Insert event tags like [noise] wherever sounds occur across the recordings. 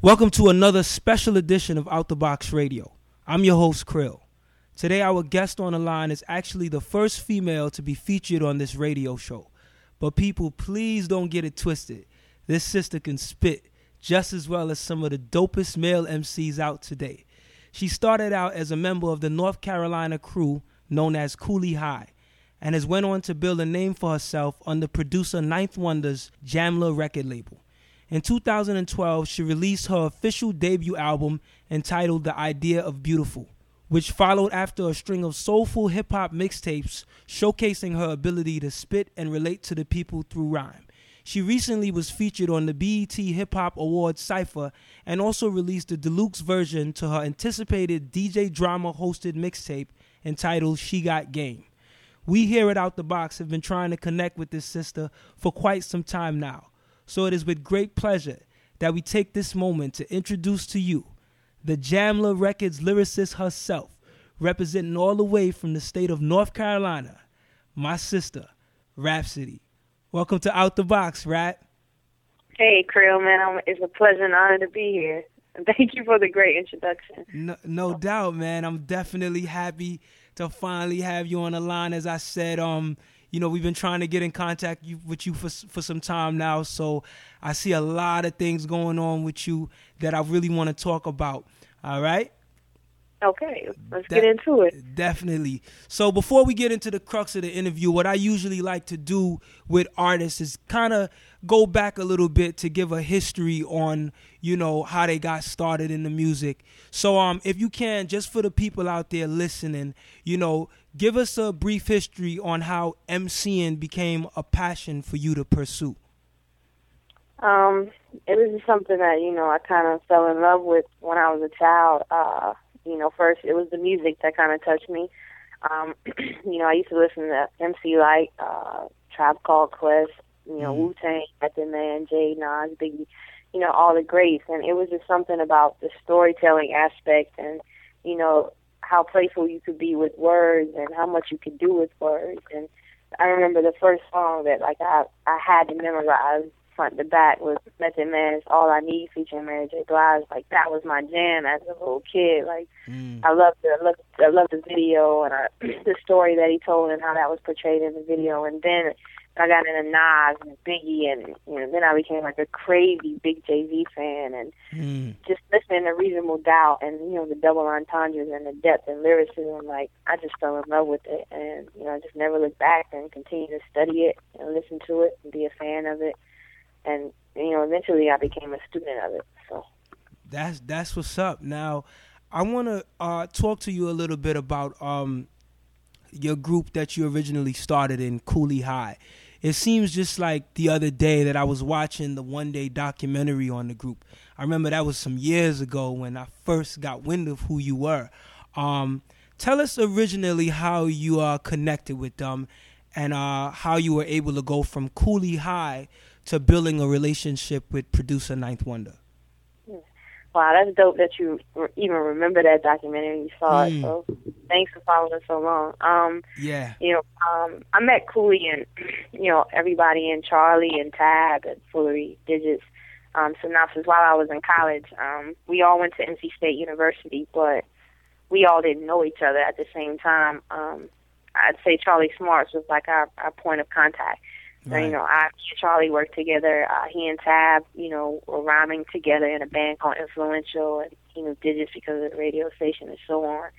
Welcome to another special edition of Out the Box Radio. I'm your host, Krill. Today, our guest on the line is actually the first female to be featured on this radio show. But people, please don't get it twisted. This sister can spit just as well as some of the dopest male MCs out today. She started out as a member of the North Carolina crew known as Cooley High and has went on to build a name for herself under producer Ninth Wonder's Jamla record label. In 2012, she released her official debut album entitled The Idea of Beautiful, which followed after a string of soulful hip hop mixtapes showcasing her ability to spit and relate to the people through rhyme. She recently was featured on the BET Hip Hop Awards Cypher and also released a deluxe version to her anticipated DJ Drama hosted mixtape entitled She Got Game. We here at Out the Box have been trying to connect with this sister for quite some time now. So it is with great pleasure that we take this moment to introduce to you the Jamla Records lyricist herself, representing all the way from the state of North Carolina, my sister, Rapsody. Welcome to Out the Box, Rat. Hey, Krill, man. It's a pleasure and honor to be here. And [laughs] thank you for the great introduction. No, no doubt, man. I'm definitely happy to finally have you on the line. As I said, um, you know, we've been trying to get in contact with you for for some time now. So I see a lot of things going on with you that I really want to talk about. All right. Okay, let's De- get into it. Definitely. So before we get into the crux of the interview, what I usually like to do with artists is kind of go back a little bit to give a history on, you know, how they got started in the music. So um if you can just for the people out there listening, you know, give us a brief history on how MCing became a passion for you to pursue. Um, it was just something that, you know, I kind of fell in love with when I was a child. Uh you know, first it was the music that kind of touched me. Um, [clears throat] you know, I used to listen to MC Lyte uh, Tribe Called Quest, you know, mm-hmm. Wu Tang, Method Man, Jay Nas, Biggie, you know, all the greats, and it was just something about the storytelling aspect and you know how playful you could be with words and how much you could do with words. And I remember the first song that like I I had to memorize front to back was Method Man's All I Need featuring Mary J. Blige. Like that was my jam as a little kid. Like mm. I loved the I loved, I loved the video and I, [clears throat] the story that he told and how that was portrayed in the video. And then I got into Nas and Biggie, and you know, then I became like a crazy big Jay Z fan, and mm. just listening to Reasonable Doubt and you know the double entendres and the depth and lyricism. Like I just fell in love with it, and you know, I just never looked back and continued to study it and listen to it and be a fan of it and you know eventually I became a student of it. So that's that's what's up. Now I want to uh, talk to you a little bit about um, your group that you originally started in Cooley High. It seems just like the other day that I was watching the one day documentary on the group. I remember that was some years ago when I first got wind of who you were. Um, tell us originally how you are connected with them and uh, how you were able to go from Cooley High to building a relationship with producer Ninth Wonder. Wow, that's dope that you even remember that documentary. You saw mm. it. So thanks for following us so long. Um, yeah. You know, um, I met Cooley and [clears throat] you know everybody and Charlie and Tab and Foolery Digits. Um, synopsis while I was in college. Um, we all went to NC State University, but we all didn't know each other at the same time. Um, I'd say Charlie Smarts was like our, our point of contact. Right. you know, I and Charlie worked together. Uh, he and Tab, you know, were rhyming together in a band called Influential, and you know, digits because of the radio station and so on.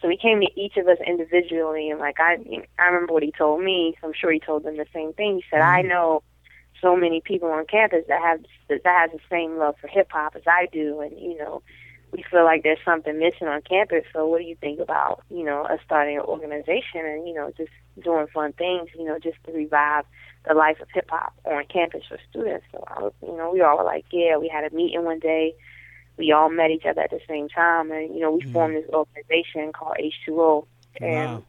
So he came to each of us individually, and like I, I remember what he told me. So I'm sure he told them the same thing. He said, mm-hmm. "I know so many people on campus that have that has the same love for hip hop as I do, and you know, we feel like there's something missing on campus. So what do you think about, you know, us starting an organization and you know, just doing fun things, you know, just to revive." The life of hip hop on campus for students. So I was, you know, we all were like, yeah, we had a meeting one day. We all met each other at the same time, and you know, we mm-hmm. formed this organization called H2O, and wow.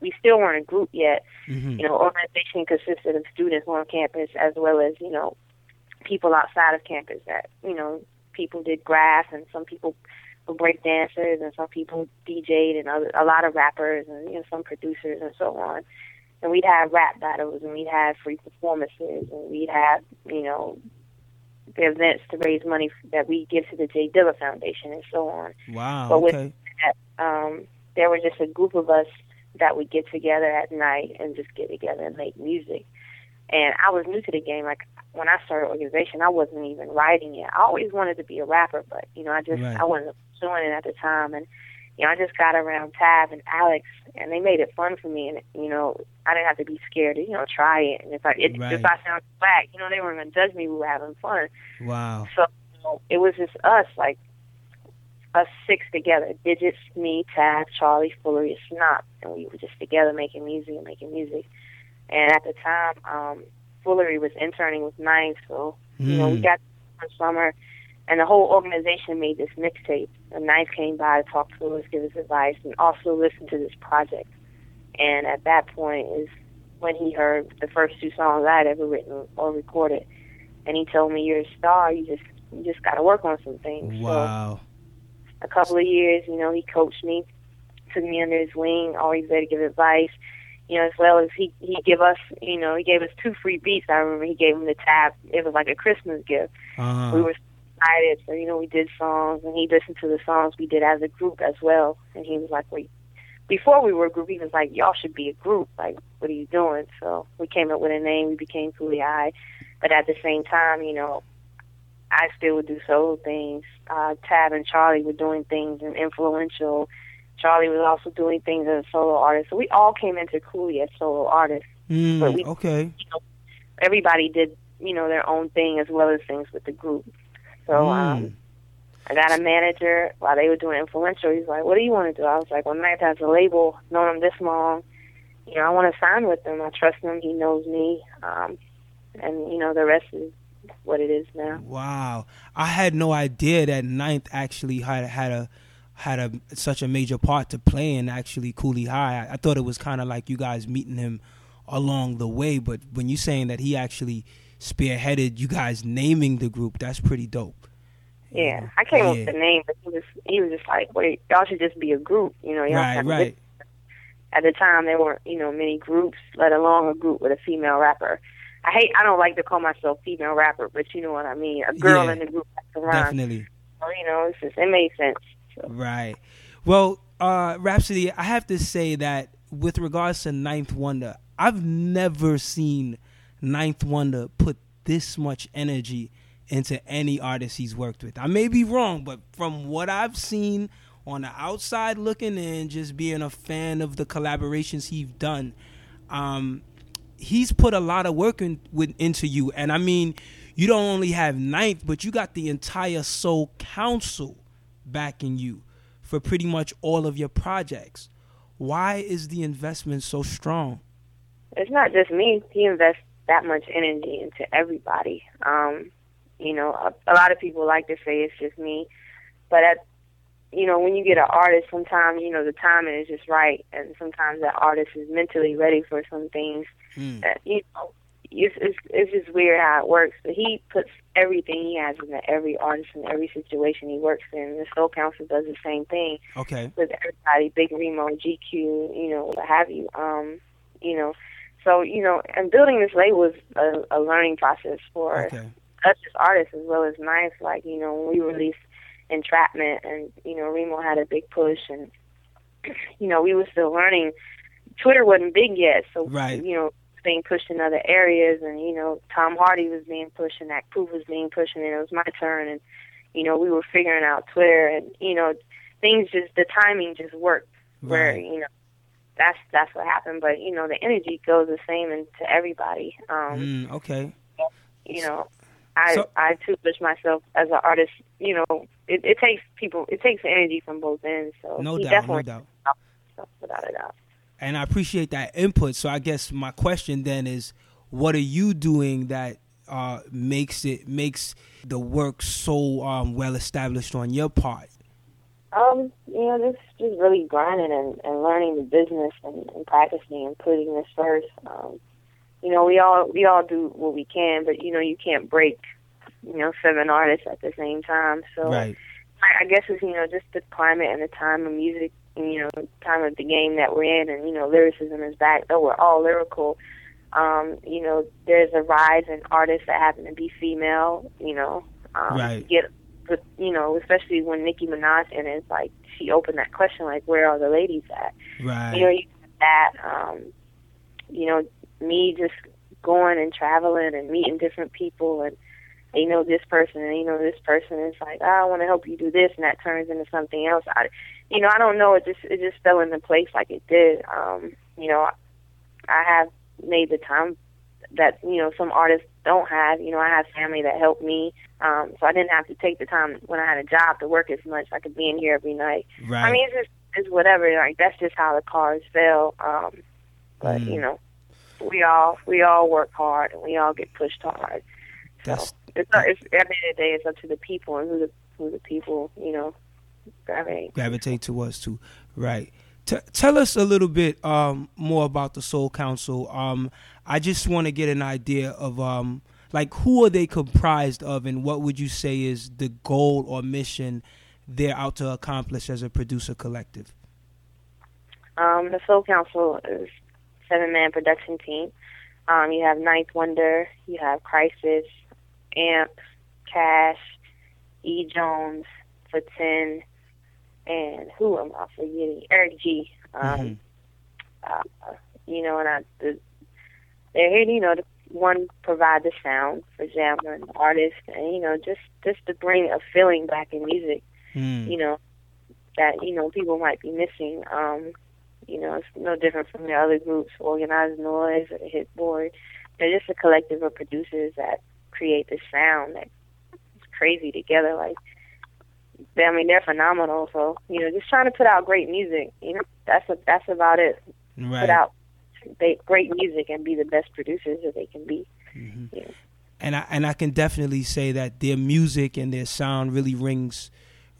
we still weren't a group yet. Mm-hmm. You know, organization consisted of students on campus as well as you know people outside of campus. That you know, people did grass, and some people were break dancers, and some people DJ'd, and other, a lot of rappers, and you know, some producers, and so on and we'd have rap battles and we'd have free performances and we'd have you know the events to raise money that we give to the J Dilla Foundation and so on. Wow. But with okay. that, um, there were just a group of us that would get together at night and just get together and make music. And I was new to the game. Like when I started organization, I wasn't even writing yet. I always wanted to be a rapper, but you know, I just Right. I wasn't doing it at the time. And you know, I just got around Tab and Alex, and they made it fun for me. And you know, I didn't have to be scared to you know try it. And if I it, Right. if I sounded whack, you know, they weren't gonna judge me. We were having fun. Wow. So you know, it was just us, like us six together. Digits, me, Tab, Charlie, Fullery, and Snot. And we were just together making music and making music. And at the time, um, Fullery was interning with Ninth, so you know, we Mm. got summer and the whole organization made this mixtape. And Ninth came by to talk to us, give us advice, and also listen to this project. And at that point is when he heard the first two songs I had ever written or recorded. And he told me, You're a star, you just you just gotta work on some things. So Wow. a couple of years, you know, he coached me, took me under his wing, always there to give advice, you know, as well as he he give us, you know, he gave us two free beats. I remember he gave him the tab. It was like a Christmas gift. Uh, We were excited, so you know, we did songs, and he listened to the songs we did as a group as well. And he was like, "We." Before we were a group, he was like, "Y'all should be a group. Like, what are you doing?" So we came up with a name. We became Cooley High, but at the same time, you know, I still would do solo things. Uh, Tab and Charlie were doing things and influential. Charlie was also doing things as a solo artist. So we all came into Cooley as solo artists. mm, but we- okay. Everybody did, you know, their own thing as well as things with the group. So um, Mm. I got a manager while they were doing influential. He's like, "What do you want to do?" I was like, "Well, Ninth has a label, known him this long. You know, I want to sign with him. I trust him. He knows me, um, and you know, the rest is what it is now." Wow, I had no idea that Ninth actually had had a had a such a major part to play in actually Cooley High. I, I thought it was kind of like you guys meeting him along the way, but when you saying that he actually spearheaded you guys naming the group, that's pretty dope. Yeah, I came up Yeah. with the name, but he was he was just like, "Wait, y'all should just be a group." You know, y'all Right, have right. at the time there weren't you know many groups let alone a group with a female rapper i hate i don't like to call myself female rapper but you know what i mean a girl Yeah, in the group Definitely. so, you know it's just it made sense so. Right. Well, uh, Rapsody, I have to say that with regards to Ninth Wonder, I've never seen Ninth Wonder put this much energy into any artist he's worked with. I may be wrong, but from what I've seen on the outside looking in, just being a fan of the collaborations he's done, um, he's put a lot of work in, with, into you. And I mean, you don't only have Ninth, but you got the entire Soul Council backing you for pretty much all of your projects. Why is the investment so strong? it's not just me he invests that much energy into everybody um you know a, a lot of people like to say it's just me but at you know when you get an artist sometimes you know the timing is just right and sometimes that artist is mentally ready for some things Mm. uh, you know, it's, it's it's just weird how it works. But he puts everything he has into every artist and every situation he works in. The Soul Council does the same thing Okay. with everybody, Big Remo, GQ, you know, what have you. Um, you know, so you know, and building this label was a, a learning process for Okay. us as artists as well as nice. Like you know, when we released Entrapment, and you know, Remo had a big push, and you know, we were still learning. Twitter wasn't big yet, so Right. you know, being pushed in other areas, and you know, Tom Hardy was being pushed, and Act Proof was being pushed, and it was my turn, and you know, we were figuring out Twitter, and you know, things just the timing just worked. Where Right. you know, that's that's what happened. But you know, the energy goes the same into everybody. Um, Mm, okay. you know, I So- I too push myself as an artist. You know, it, it takes people, it takes energy from both ends. So No doubt. No doubt. without a doubt. And I appreciate that input. So I guess my question then is, what are you doing that uh, makes it makes the work so um, well established on your part? Um, you know, just just really grinding and, and learning the business and, and practicing and putting this first. Um, you know, we all we all do what we can, but you know, you can't break you know seven artists at the same time. So Right. I, I guess it's you know just the climate and the time of music, and, you know, time of the game that we're in, and you know, lyricism is back. Though we're all lyrical, Um, you know, there's a rise in artists that happen to be female. You know, um, Right. Get, but you know, especially when Nicki Minaj and it's like she opened that question like, where are the ladies at? Right. You know, you that. Um, you know, me just going and traveling and meeting different people and you know this person and you know this person is like oh, I want to help you do this and that turns into something else. I, you know, I don't know. It just it just fell into place like it did. Um, you know, I have made the time that you know some artists don't have. You know, I have family that helped me, um, so I didn't have to take the time when I had a job to work as much. I could be in here every night. right. I mean, it's just it's whatever. Like that's just how the cards fell. Um, but Mm. you know, we all we all work hard and we all get pushed hard. So That's it's, not, it's at the end of the day, it's up to the people and who the who the people you know gravitate. gravitate towards too. Right. T- tell us a little bit um, more about the Soul Council. Um, I just want to get an idea of um, like who are they comprised of, and what would you say is the goal or mission they're out to accomplish as a producer collective? Um, the Soul Council is seven man production team. Um, you have Ninth Wonder, you have Khrysis, Amp, Cash, E Jones, for ten, and who am I forgetting? Eric G. Um, Mhm. uh, you know, and I, the, they're here, you know, to one provide the sound for Jamla and the artist, and you know, just just to bring a feeling back in music Mm. you know, that, you know, people might be missing. Um, you know, it's no different from the other groups, Organized Noize or Hit Board. They're just a collective of producers that create this sound that's crazy together. Like, they, I mean, they're phenomenal. So, you know, just trying to put out great music. You know, that's a, that's about it. Right. Put out great music and be the best producers that they can be. Mhm. Yeah. and I and I can definitely say that their music and their sound really rings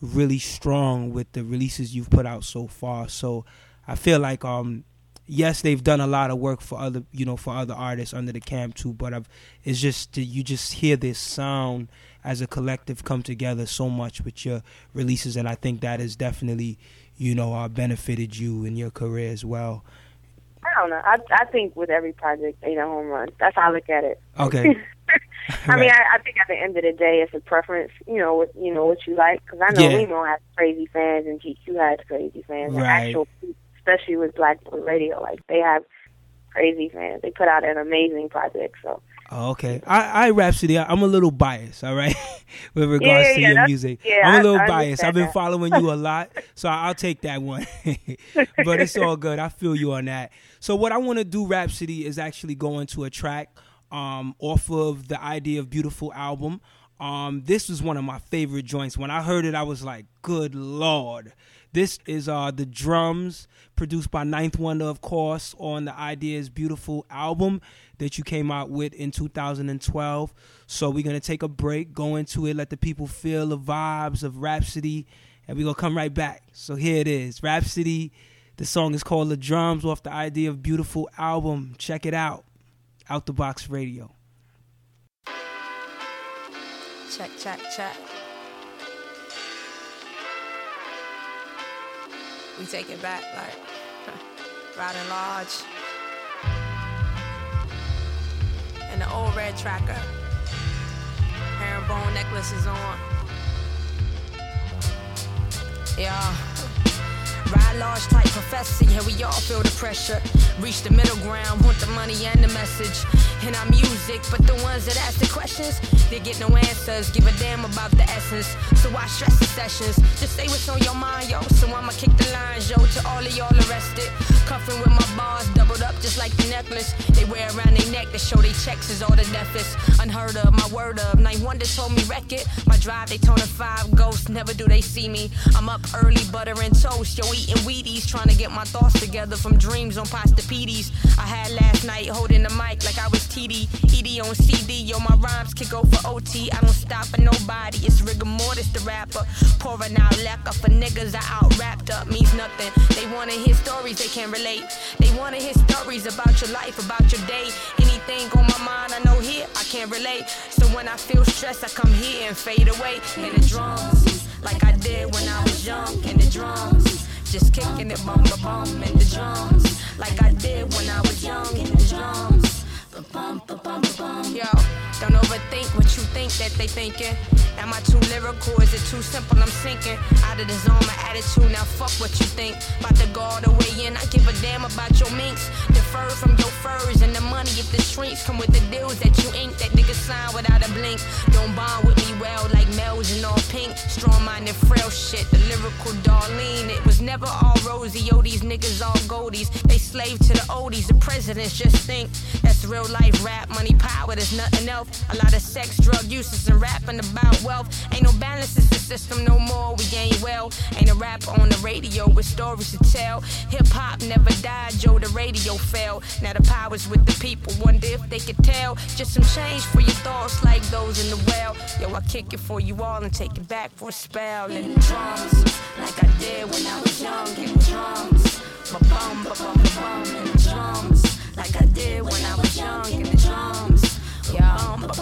really strong with the releases you've put out so far. So I feel like um yes they've done a lot of work for other you know for other artists under the camp too, but I've, it's just you just hear this sound as a collective come together so much with your releases, and I think that has definitely you know uh, benefited you in your career as well. I don't know. I I think with every project ain't a home run. That's how I look at it. Okay. [laughs] I [laughs] mean, I, I think at the end of the day, it's a preference. You know what you know what you like. Because I know Yeah. Remo has crazy fans and GQ has crazy fans. Right. actual, especially with Black Radio, like they have crazy fans. They put out an amazing project. So Oh, okay. I, I Rapsody, I- I'm a little biased, all right, [laughs] with regards Yeah, to yeah, your music. yeah, I'm a little I biased. I've been following you [laughs] a lot, so I'll take that one. [laughs] but it's all good. I feel you on that. So what I want to do, Rapsody, is actually go into a track um, off of the Idea of Beautiful album. Um, this was one of my favorite joints. When I heard it, I was like, "Good lord!" This is uh, the drums produced by Ninth Wonder, of course, on the Ideas Beautiful album that you came out with in 2012. So we're gonna take a break, go into it, let the people feel the vibes of Rapsody, and we're gonna come right back. So here it is, Rapsody. The song is called "The Drums" off the Idea of Beautiful album. Check it out, Out the Box Radio. Check, check, check. We take it back like [laughs] riding large. And the old red tracker. Herringbone necklace is on. Yeah. Ride large type professor, yeah, we all feel the pressure. Reach the middle ground, want the money and the message. In our music, but the ones that ask the questions, they get no answers. Give a damn about the essence. So I stress the sessions. Just say what's on your mind, yo. So I'ma kick the lines, yo, to all of y'all arrested. Cuffing with my bars, doubled up just like the necklace. They wear around their neck to show they checks is all the deafest. Unheard of, my word of. Ninth Wonder told me wreck it. My drive, they tone 5 ghosts, never do they see me. I'm up early, buttering toast, yo, eating Wheaties. Trying to get my thoughts together from dreams on pasta PDs. I had last night holding the mic like I was TD. ED on CD, yo, my rhymes go for OT. I don't stop for nobody, it's rigor mortis, the rapper. Pouring out lacquer for niggas I out wrapped up means nothing. They wanna hear stories they can relate. They wanna hear stories about your life, about your day. Anything on my mind, I know here I can't relate. So when I feel stressed, I come here and fade away. In the drums, like I did when I was young. In the drums, just kicking it bum ba bum in the drums, like I did when I was young. In the drums, Yo, don't overthink what you think that they thinking. Am I too lyrical? Is it too simple? I'm sinking out of the zone. My attitude now. Fuck what you think. About to go all the way in. I give a damn about your minks. Defer from your furs and the money if the shrinks come with the deals that you ink. That nigga sign without a blink. Don't bond with me well like Mel's and all pink. Strong minded, frail shit. The lyrical Darlene. It was never all rosy. Yo, these niggas all goldies. They slave to the oldies. The presidents just think that's real life rap. Money, power, there's nothing else. A lot of sex, drug uses, and rapping about wealth. Ain't no balance in the system no more. We gain well. Ain't a rapper on the radio with stories to tell. Hip hop never died, Joe. The radio fell. Now the power's with the people. Wonder if they could tell. Just some change for your thoughts, like those in the well. Yo, I kick it for you all and take it back for a spell. The drums, like I did when I was young. The drums, ba bum ba bum bum. The drums, like I did when I was young.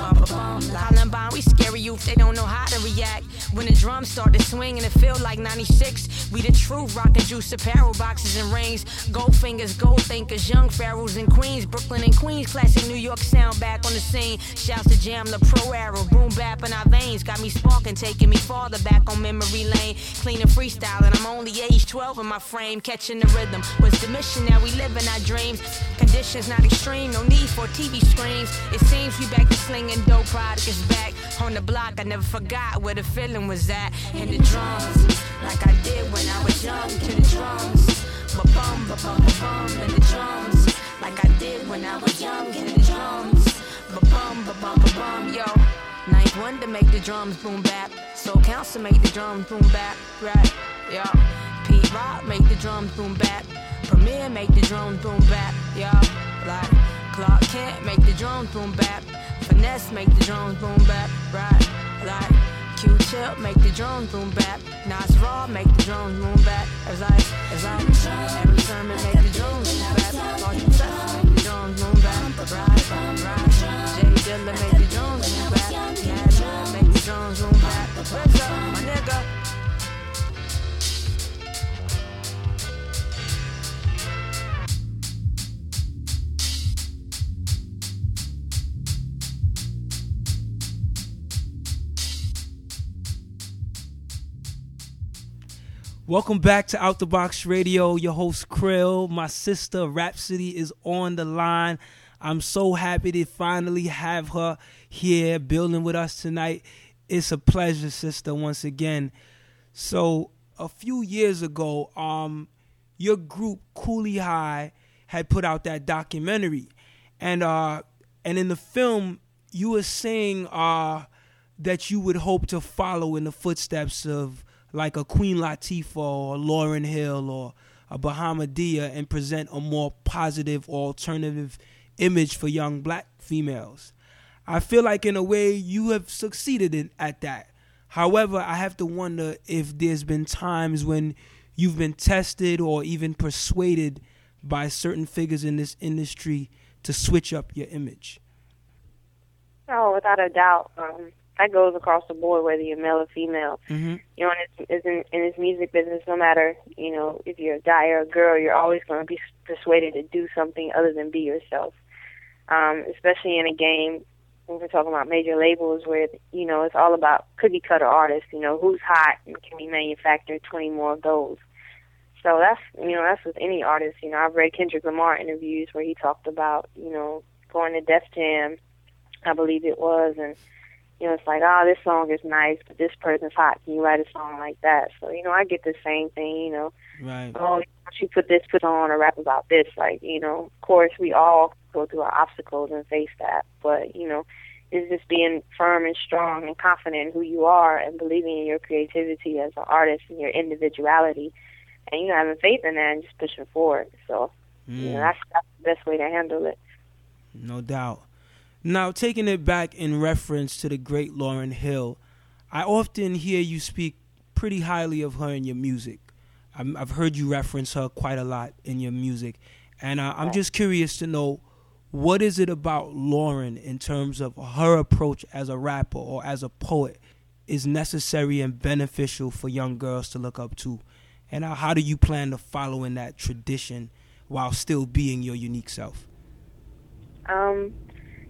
Ba bum bum. Columbine, we scary youth, they don't know how to react. When the drums start to swing and it feel like 96, we the truth, rockin' juice apparel boxes and rings. Gold fingers, gold thinkers, young pharaohs and queens, Brooklyn and Queens, classic New York sound back on the scene. Shouts to Jam, the pro arrow, boom bap in our veins, got me sparking, taking me farther back on memory lane. Clean and freestyling, I'm only age 12 in my frame, catching the rhythm. Was the mission that we live in our dreams? Conditions not extreme, no need for TV screens. It seems we back to slinging dope, product is back on the block. I never forgot where the feeling was at. And the drums, like I did when I was young, to the drums. Ba bum, ba bum, ba bum, and the drums, like I did when I was young, to the drums. Ba bum, ba bum, ba bum, yo. Ninth wonder make the drums boom bap. Soul Council make the drums boom bap, right? Yeah. Pete Rock make the drums boom bap. Premier make the drums boom bap, yeah. Like Clark Kent make the drums boom bap. Finesse make the drums boom bap, right? Like Q-Tip make the drums boom bap. Nas Raw make the drums boom bap. It's like, it's like Erick Sermon make the drums boom bap. All you make the drums boom bap, right? Right? J Dilla make the drums boom bap. Mad make the drums boom bap. Up, my nigga? Welcome back to Out the Box Radio. Your host Krill, my sister Rapsody is on the line. I'm so happy to finally have her here building with us tonight. It's a pleasure, sister, once again. So, a few years ago, um, your group Cooley High had put out that documentary, and uh, and in the film, you were saying uh, that you would hope to follow in the footsteps of like a Queen Latifah or Lauryn Hill or a Bahamadia and present a more positive alternative image for young black females. I feel like in a way you have succeeded in, at that. However, I have to wonder if there's been times when you've been tested or even persuaded by certain figures in this industry to switch up your image. Oh, without a doubt. Um, that goes across the board, whether you're male or female. Mm-hmm. You know, in this, in, in this music business, no matter you know if you're a guy or a girl, you're always going to be persuaded to do something other than be yourself. Um, especially in a game when we're talking about major labels, where you know it's all about cookie cutter artists. You know, who's hot and can we manufacture 20 more of those. So that's you know that's with any artist. You know, I've read Kendrick Lamar interviews where he talked about you know going to Def Jam, I believe it was, and you know, it's like, oh, this song is nice, but this person's hot. Can you write a song like that? So, you know, I get the same thing, you know. Right. Oh, she put this, put on, or rap about this. Like, you know, of course, we all go through our obstacles and face that. But, you know, it's just being firm and strong and confident in who you are and believing in your creativity as an artist and your individuality. And, you know, having faith in that and just pushing forward. So, Mm. you know, that's, that's the best way to handle it. No doubt. Now, taking it back in reference to the great Lauryn Hill, I often hear you speak pretty highly of her in your music. I'm, I've heard you reference her quite a lot in your music, and uh, I'm just curious to know what is it about Lauryn in terms of her approach as a rapper or as a poet is necessary and beneficial for young girls to look up to, and uh, how do you plan to follow in that tradition while still being your unique self? Um,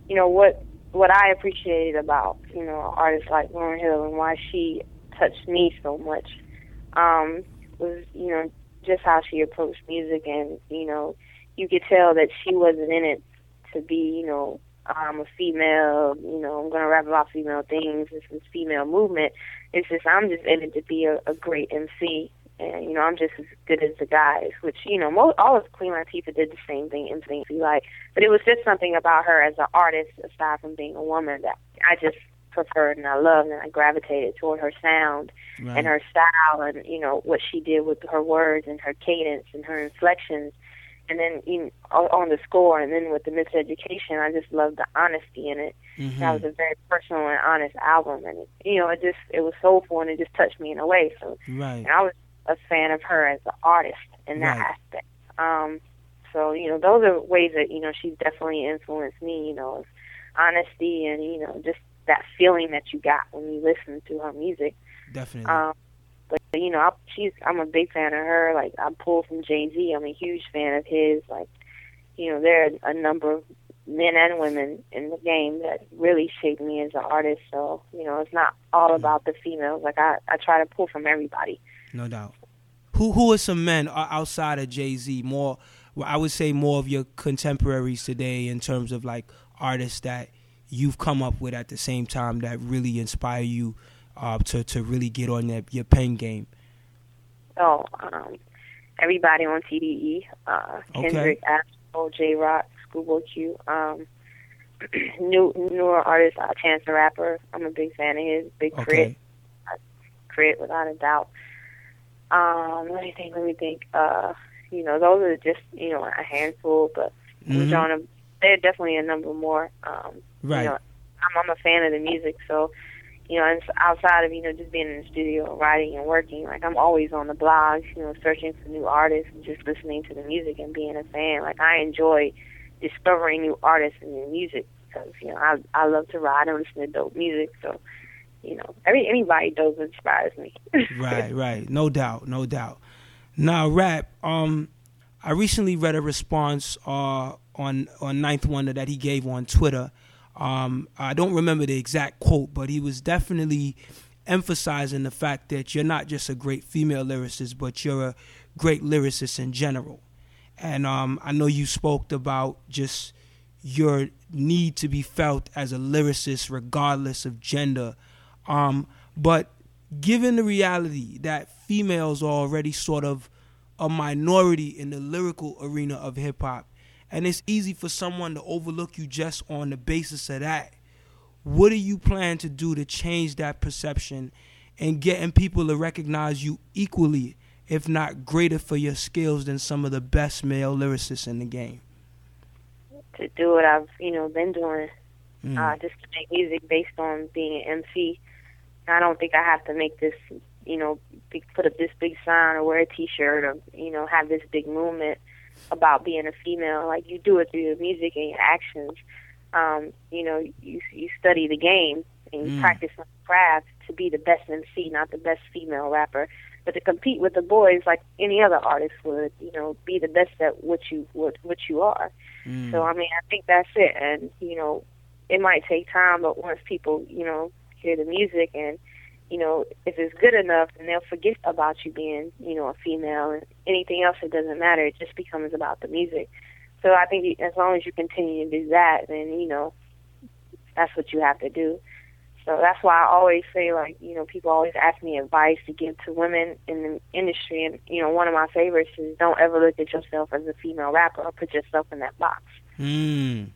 you know what what I appreciated about you know artists like Lauryn Hill and why she touched me so much um, was you know just how she approached music and you know you could tell that she wasn't in it to be you know I'm a female you know I'm gonna rap about female things. This is female movement. It's just I'm just in it to be a, a great MC and you know I'm just as good as the guys, which you know most all of Queen Latifah did the same thing in things like, but it was just something about her as an artist, aside from being a woman, that I just preferred and I loved and I gravitated toward her sound right. and her style and you know what she did with her words and her cadence and her inflections. And then you know, on the score, and then with the Miseducation, I just loved the honesty in it. Mm-hmm. That was a very personal and honest album, and you know, it just it was soulful and it just touched me in a way. So, right. and I was a fan of her as an artist in that right. aspect. Um, so you know, those are ways that you know she's definitely influenced me. You know, honesty and you know just that feeling that you got when you listen to her music. Definitely. Um, but you know, I, she's I'm a big fan of her. Like I pull from Jay Z. I'm a huge fan of his. Like, you know, there are a number of men and women in the game that really shaped me as an artist. So you know, it's not all mm-hmm. about the females. Like I I try to pull from everybody no doubt. Who who are some men outside of Jay Z? More, I would say, more of your contemporaries today in terms of like artists that you've come up with at the same time that really inspire you uh, to to really get on your, your pen game. Oh, um, everybody on TDE, uh, Kendrick, okay. Astro, Jay Rock, Schoolboy Q. Um, [clears throat] new newer artist, uh, Chance the Rapper. I'm a big fan of his. Big K.R.I.T., okay. uh, K.R.I.T. without a doubt. Um, let me think. Let me think. Uh, you know, those are just you know a handful, but mm-hmm. I'm drawing a, there are definitely a number more. Um, right. You know, I'm, I'm a fan of the music, so you know, and outside of you know just being in the studio, writing and working, like I'm always on the blogs, you know, searching for new artists and just listening to the music and being a fan. Like I enjoy discovering new artists and new music because you know I I love to ride and listen to dope music, so you know, every anybody does inspires me. [laughs] right, right, no doubt, no doubt. Now, rap. Um, I recently read a response uh, on on Ninth Wonder that he gave on Twitter. Um, I don't remember the exact quote, but he was definitely emphasizing the fact that you're not just a great female lyricist, but you're a great lyricist in general. And um, I know you spoke about just your need to be felt as a lyricist, regardless of gender um, but given the reality that females are already sort of a minority in the lyrical arena of hip hop, and it's easy for someone to overlook you just on the basis of that. What do you plan to do to change that perception and getting people to recognize you equally, if not greater, for your skills than some of the best male lyricists in the game? To do what I've you know been doing, mm. uh, just to make music based on being an MC I don't think I have to make this, you know, big, put up this big sign or wear a T-shirt or you know have this big movement about being a female. Like you do it through your music and your actions. Um, you know, you you study the game and you mm. practice the craft to be the best MC, not the best female rapper, but to compete with the boys like any other artist would. You know, be the best at what you what what you are. Mm. So I mean, I think that's it. And you know, it might take time, but once people you know hear the music and you know if it's good enough then they'll forget about you being you know a female and anything else it doesn't matter. It just becomes about the music. So i think as long as you continue to do that then you know that's what you have to do. So that's why i always say like you know people always ask me advice to give to women in the industry. And you know one of my favorites is don't ever look at yourself as a female rapper or put yourself in that box. Mm.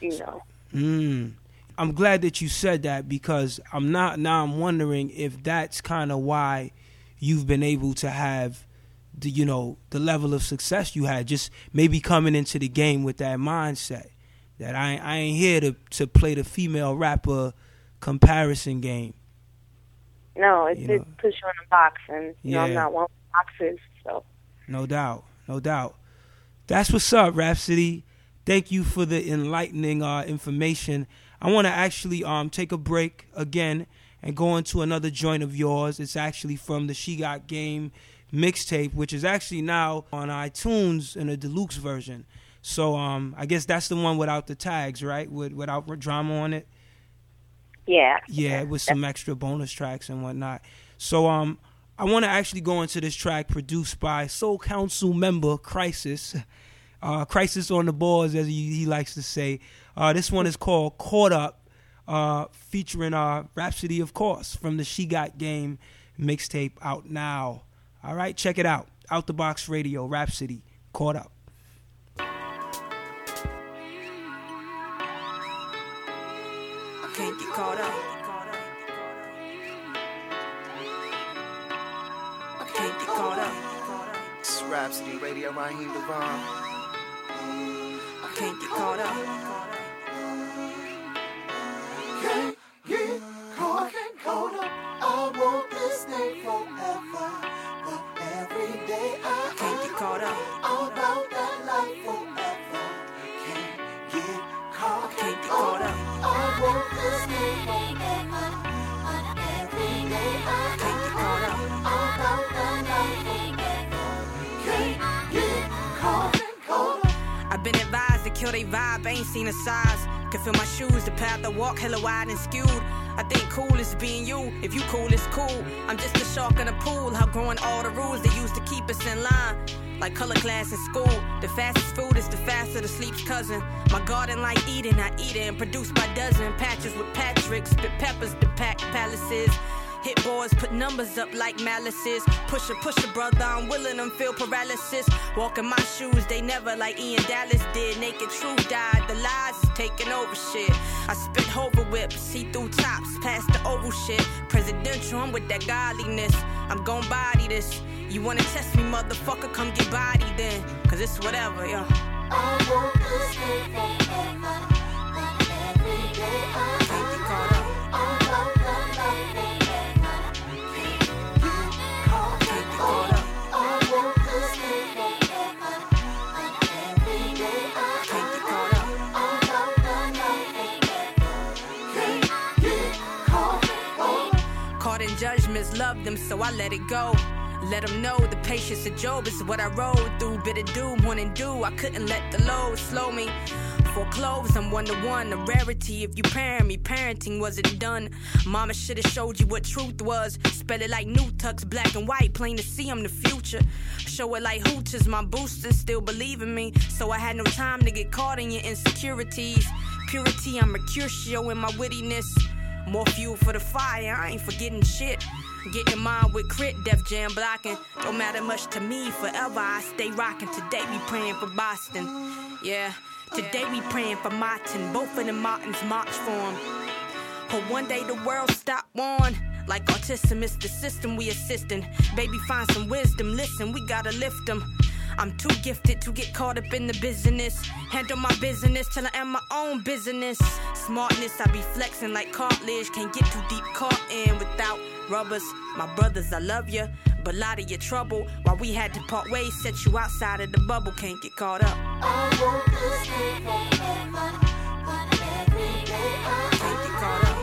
you know. Mm. I'm glad that you said that because I'm not now I'm wondering if that's kind of why you've been able to have the you know the level of success you had just maybe coming into the game with that mindset that I I ain't here to to play the female rapper comparison game. No, it, puts you in a box, and you yeah. know I'm not one of boxes, so. No doubt, no doubt. That's what's up, Rapsody. Thank you for the enlightening uh, information. I want to actually um take a break again and go into another joint of yours. It's actually from the She Got Game mixtape, which is actually now on iTunes in a deluxe version. So um, I guess that's the one without the tags, right? With without drama on it. Yeah. Yeah, with some extra bonus tracks and whatnot. So um, I want to actually go into this track produced by Soul Council member Khrysis. Uh, Khrysis on the boards, as he, he likes to say. Uh, this one is called Caught Up, uh, featuring uh, Rapsody, of course, from the She Got Game mixtape out now. All right, check it out. Out the Box Radio, Rapsody, Caught Up. I can't get caught up. I can't get caught up. It's Rapsody Radio, Raheem DeVaughn. I can't get caught up. Kill they vibe, ain't seen a size. Can feel my shoes, the path I walk hella wide and skewed. I think cool is being you. If you cool, it's cool. I'm just a shark in a pool, outgrowing all the rules they used to keep us in line. Like color class in school. The fastest food is the faster the sleep's cousin. My garden like Eden, I eat it and produced by dozen. Patches with Patrick, spit peppers to pack palaces. Hit boys, put numbers up like malices. Push a push a brother, I'm willing them feel paralysis. Walk in my shoes, they never like Ian Dallas did. Naked truth died, the lies is taking over shit. I spit hover whips, see through tops, past the oval shit. Presidential, I'm with that godliness. I'm gon' body this. You wanna test me, motherfucker? Come get body then. Cause it's whatever, yo. I want this thing forever. But every day I Caught in judgments, loved them, so I let it go. Let them know the patience of Job is what I rode through. Bitter one and do. I couldn't let the load slow me. For clothes, I'm one to one, a rarity. If you parent me, parenting wasn't done. Mama should have showed you what truth was. Spell it like new tux, black and white, plain to see I'm the future. Show it like hooches, my boosters still believe in me. So I had no time to get caught in your insecurities. Purity, I'm Mercutio in my wittiness. More fuel for the fire, I ain't forgetting shit. Getting mine with crit, Def Jam blocking. Don't matter much to me, forever I stay rocking. Today we praying for Boston. Yeah, today we praying for Martin. Both of the Martins march for him. But one day the world stop on. Like autism, it's the system we assisting. Baby, find some wisdom. Listen, we gotta lift them. I'm too gifted to get caught up in the business. Handle my business till I am my own business. Smartness, I be flexing like cartilage. Can't get too deep caught in without rubbers. My brothers, I love ya, but a lot of your trouble. While we had to part ways, set you outside of the bubble. Can't get caught up. I want this forever. But every day I Can't get caught up.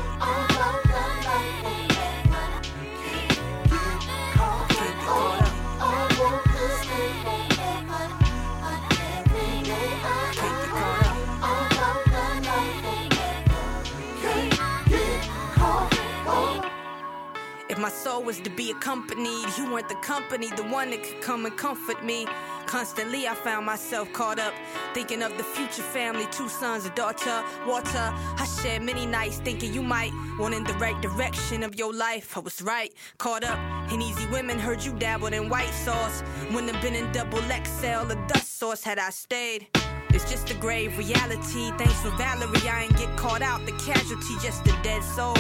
If my soul was to be accompanied, you weren't the company, the one that could come and comfort me. Constantly, I found myself caught up, thinking of the future family, two sons, a daughter, water. I shared many nights thinking you might want in the right direction of your life. I was right, caught up in easy women, heard you dabbled in white sauce. Wouldn't have been in double XL, or dust sauce had I stayed. It's just a grave reality. Thanks for Valerie, I ain't get caught out. The casualty, just a dead soul.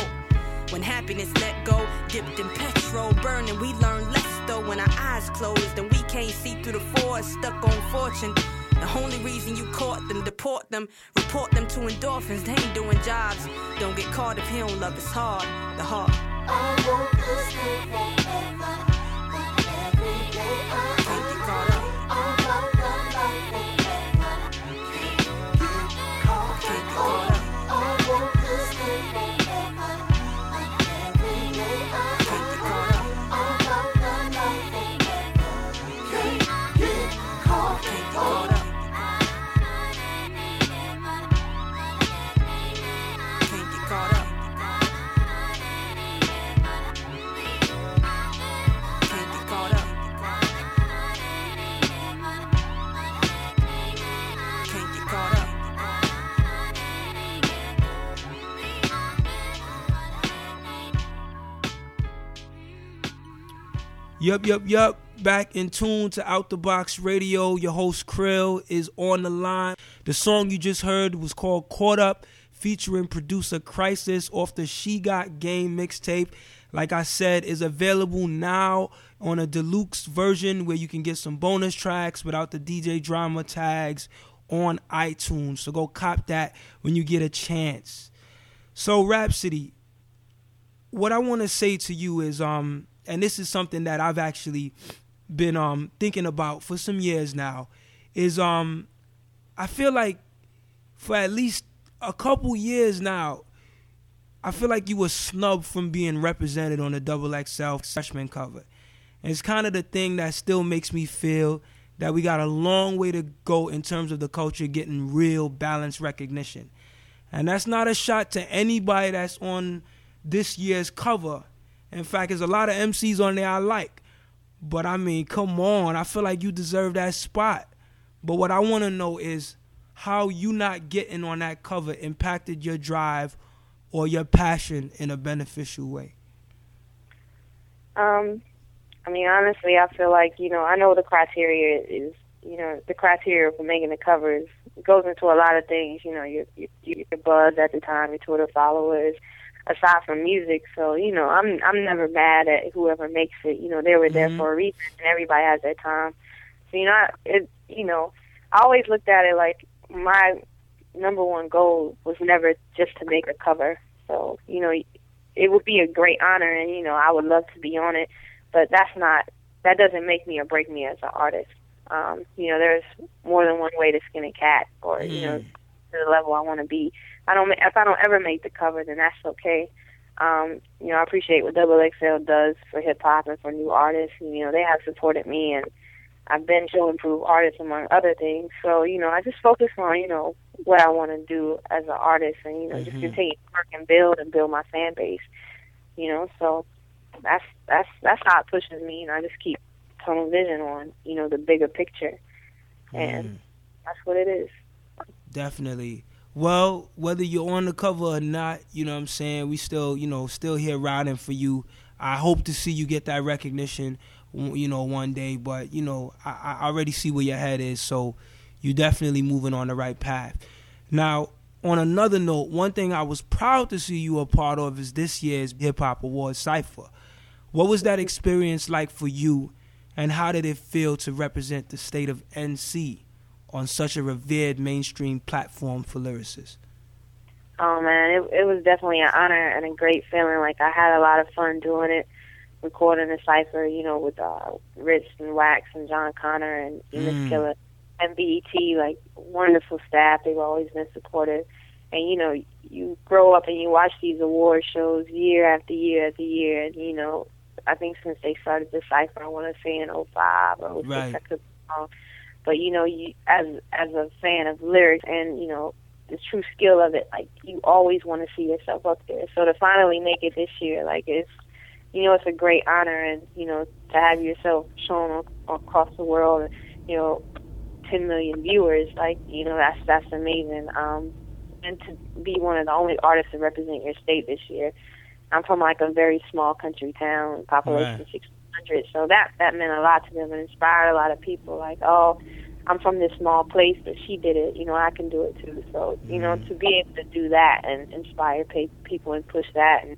When happiness let go, dipped in petrol, burning, we learn less though when our eyes closed and we can't see through the forest, stuck on fortune. The only reason you caught them, deport them, report them to endorphins, they ain't doing jobs. Don't get caught if he don't love his hard, the heart. I want this Yup, yup, yup. Back in tune to Out the Box Radio. Your host Krill is on the line. The song you just heard was called Caught Up, featuring producer Khrysis off the She Got Game mixtape. Like I said, is available now on a deluxe version where you can get some bonus tracks without the DJ drama tags on iTunes. So go cop that when you get a chance. So Rapsody, what I want to say to you is um and this is something that I've actually been um thinking about for some years now is um I feel like for at least a couple years now I feel like you were snubbed from being represented on the double XL freshman cover. And it's kind of the thing that still makes me feel that we got a long way to go in terms of the culture getting real balanced recognition. And that's not a shot to anybody that's on this year's cover. In fact, there's a lot of MCs on there I like. But I mean, come on. I feel like you deserve that spot. But what I want to know is how you not getting on that cover impacted your drive or your passion in a beneficial way. Um, I mean, honestly, I feel like you know I know the criteria is you know the criteria for making the covers goes into a lot of things. You know, your your, your buzz at the time, your Twitter followers, aside from music. So you know, I'm I'm never mad at whoever makes it. You know, they were there Mhm. for a reason, and everybody has their time. So you know, I, it you know, I always looked at it like my number one goal was never just to make a cover. So you know, it would be a great honor, and you know, I would love to be on it. But that's not that doesn't make me or break me as an artist. Um, you know, there's more than one way to skin a cat, or you know, Mm. to the level I want to be. I don't. If I don't ever make the cover, then that's okay. Um, you know, I appreciate what Double XL does for hip hop and for new artists. And, you know, they have supported me, and I've been show improve artists among other things. So, you know, I just focus on you know what I want to do as an artist, and you know, just Mhm. continue to work and build and build my fan base. You know, so that's that's that's how it pushes me, and I just keep tunnel vision on you know the bigger picture, and Mm. that's what it is. Definitely. Well, whether you're on the cover or not, you know what I'm saying, we still, you know, still here riding for you. I hope to see you get that recognition, you know, one day. But, you know, I, I already see where your head is, so you're definitely moving on the right path. Now, on another note, one thing I was proud to see you a part of is this year's Hip Hop Awards Cypher. What was that experience like for you, and how did it feel to represent the state of NC? On such a revered mainstream platform for lyricists? Oh man, it it was definitely an honor and a great feeling. Like I had a lot of fun doing it, recording the cipher, you know, with uh, Rich and Wax and Jon Connor and Miss Mm. Killer and BET. Like wonderful staff. They've always been supportive. And you know, you grow up and you watch these award shows year after year after year, and you know, I think since they started the cipher, I want to say in '05 or '06, Right. I could be wrong. But you know, you as as a fan of lyrics and you know the true skill of it, like you always want to see yourself up there. So to finally make it this year, like it's you know it's a great honor, and you know to have yourself shown across the world, and, you know, 10 million viewers, like you know that's that's amazing. Um, and to be one of the only artists to represent your state this year. I'm from like a very small country town, population Right. 600, so that that meant a lot to them and inspired a lot of people. Like, oh, I'm from this small place, but she did it. You know, I can do it too. So, you know, to be able to do that and inspire pe- people and push that, and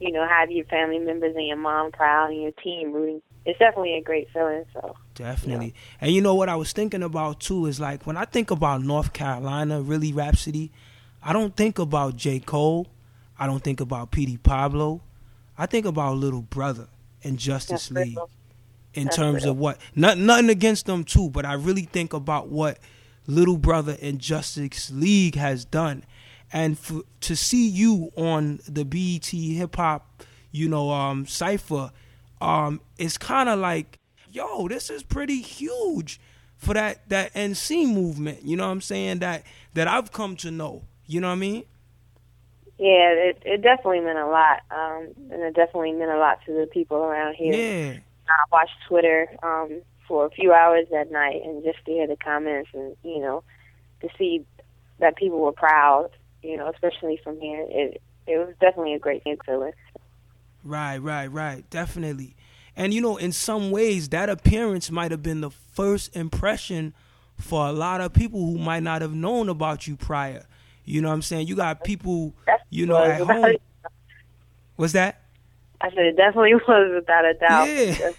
you know, have your family members and your mom proud and your team rooting, it's definitely a great feeling. So, Definitely. And you know what I was thinking about too is like when I think about North Carolina, really Rapsody, I don't think about J. Cole. I don't think about Petey Pablo. I think about Little Brother and Justus that's League. In That's terms real. of what not, nothing against them too, but I really think about what Little Brother and Justus League has done, and for, to see you on the BET Hip Hop, you know, um, cipher, um, it's kind of like, yo, this is pretty huge for that that NC movement. You know what I'm saying? That that I've come to know. You know what I mean? Yeah, it it definitely meant a lot, um, and it definitely meant a lot to the people around here. Yeah. I watched Twitter um, for a few hours that night, and just to hear the comments, and you know, to see that people were proud, you know, especially from here, it it was definitely a great feeling. Right, right, right. Definitely. And you know, in some ways, that appearance might have been the first impression for a lot of people who might not have known about you prior. You know what I'm saying? You got people, you know, at home. What's that? I said it definitely [laughs] was without a doubt. Yeah.